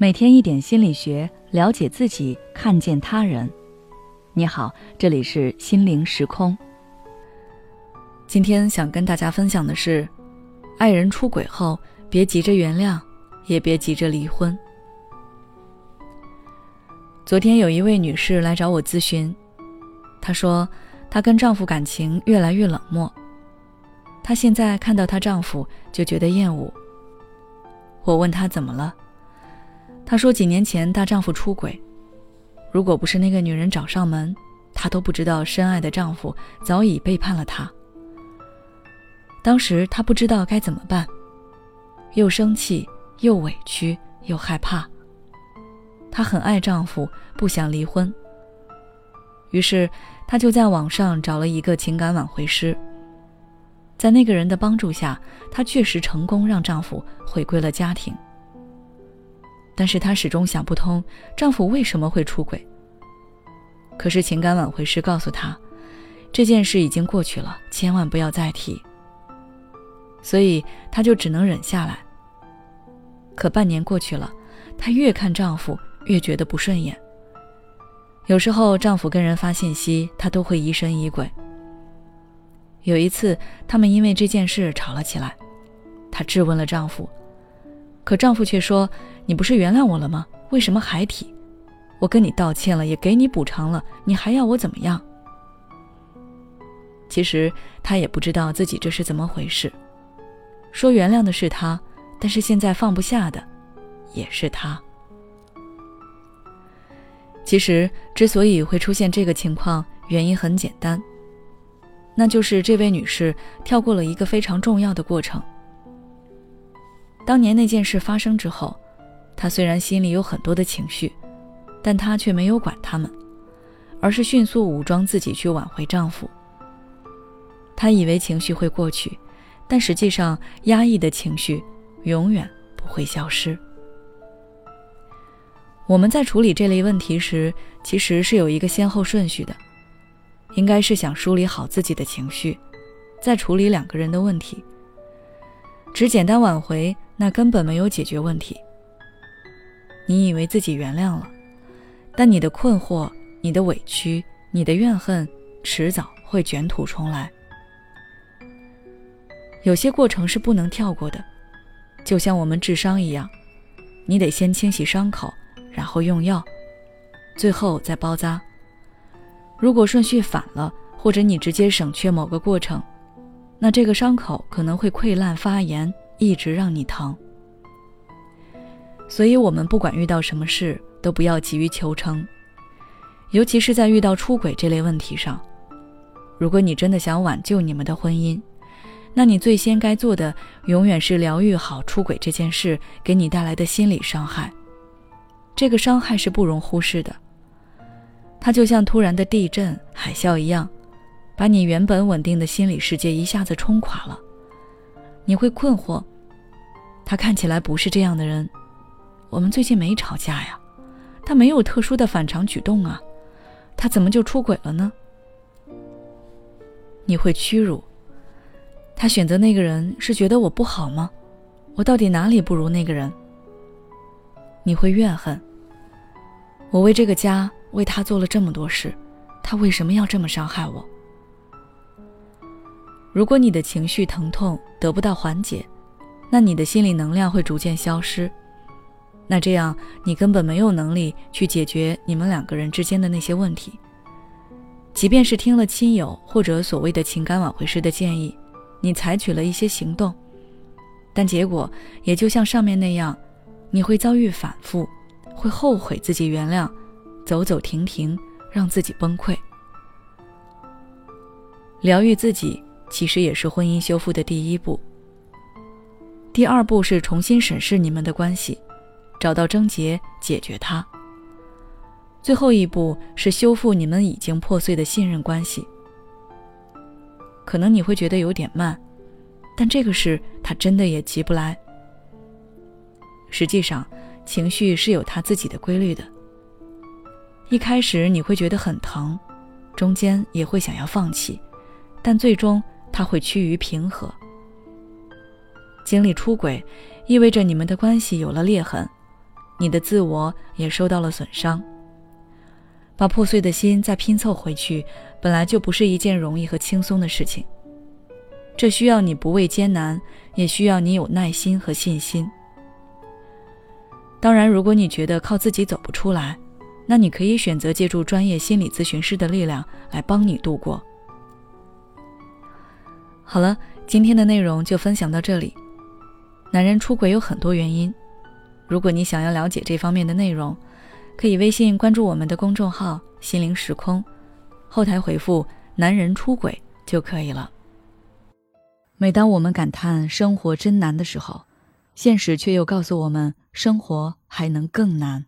每天一点心理学，了解自己，看见他人。你好，这里是心灵时空。今天想跟大家分享的是，爱人出轨后，别急着原谅，也别急着离婚。昨天有一位女士来找我咨询，她说她跟丈夫感情越来越冷漠，她现在看到她丈夫就觉得厌恶。我问她怎么了？她说：“几年前大丈夫出轨，如果不是那个女人找上门，她都不知道深爱的丈夫早已背叛了她。当时她不知道该怎么办，又生气又委屈又害怕。她很爱丈夫，不想离婚。于是她就在网上找了一个情感挽回师。在那个人的帮助下，她确实成功让丈夫回归了家庭。”但是她始终想不通丈夫为什么会出轨。可是情感挽回师告诉她，这件事已经过去了，千万不要再提。所以她就只能忍下来。可半年过去了，她越看丈夫越觉得不顺眼。有时候丈夫跟人发信息，她都会疑神疑鬼。有一次，他们因为这件事吵了起来，她质问了丈夫。可丈夫却说：“你不是原谅我了吗？为什么还提？我跟你道歉了，也给你补偿了，你还要我怎么样？”其实他也不知道自己这是怎么回事。说原谅的是他，但是现在放不下的也是他。其实之所以会出现这个情况，原因很简单，那就是这位女士跳过了一个非常重要的过程。当年那件事发生之后，她虽然心里有很多的情绪，但她却没有管他们，而是迅速武装自己去挽回丈夫。她以为情绪会过去，但实际上压抑的情绪永远不会消失。我们在处理这类问题时，其实是有一个先后顺序的，应该是想梳理好自己的情绪，再处理两个人的问题。只简单挽回。那根本没有解决问题。你以为自己原谅了，但你的困惑、你的委屈、你的怨恨，迟早会卷土重来。有些过程是不能跳过的，就像我们治伤一样，你得先清洗伤口，然后用药，最后再包扎。如果顺序反了，或者你直接省却某个过程，那这个伤口可能会溃烂发炎。一直让你疼，所以我们不管遇到什么事，都不要急于求成，尤其是在遇到出轨这类问题上。如果你真的想挽救你们的婚姻，那你最先该做的，永远是疗愈好出轨这件事给你带来的心理伤害。这个伤害是不容忽视的，它就像突然的地震、海啸一样，把你原本稳定的心理世界一下子冲垮了。你会困惑，他看起来不是这样的人。我们最近没吵架呀，他没有特殊的反常举动啊，他怎么就出轨了呢？你会屈辱，他选择那个人是觉得我不好吗？我到底哪里不如那个人？你会怨恨，我为这个家为他做了这么多事，他为什么要这么伤害我？如果你的情绪疼痛得不到缓解，那你的心理能量会逐渐消失。那这样你根本没有能力去解决你们两个人之间的那些问题。即便是听了亲友或者所谓的情感挽回师的建议，你采取了一些行动，但结果也就像上面那样，你会遭遇反复，会后悔自己原谅，走走停停，让自己崩溃。疗愈自己。其实也是婚姻修复的第一步。第二步是重新审视你们的关系，找到症结，解决它。最后一步是修复你们已经破碎的信任关系。可能你会觉得有点慢，但这个事他真的也急不来。实际上，情绪是有它自己的规律的。一开始你会觉得很疼，中间也会想要放弃，但最终。他会趋于平和。经历出轨，意味着你们的关系有了裂痕，你的自我也受到了损伤。把破碎的心再拼凑回去，本来就不是一件容易和轻松的事情。这需要你不畏艰难，也需要你有耐心和信心。当然，如果你觉得靠自己走不出来，那你可以选择借助专业心理咨询师的力量来帮你度过。好了，今天的内容就分享到这里。男人出轨有很多原因，如果你想要了解这方面的内容，可以微信关注我们的公众号“心灵时空”，后台回复“男人出轨”就可以了。每当我们感叹生活真难的时候，现实却又告诉我们，生活还能更难。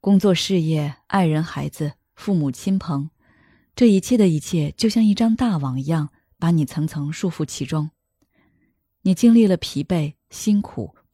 工作、事业、爱人、孩子、父母亲朋，这一切的一切，就像一张大网一样，把你层层束缚其中。你经历了疲惫、辛苦、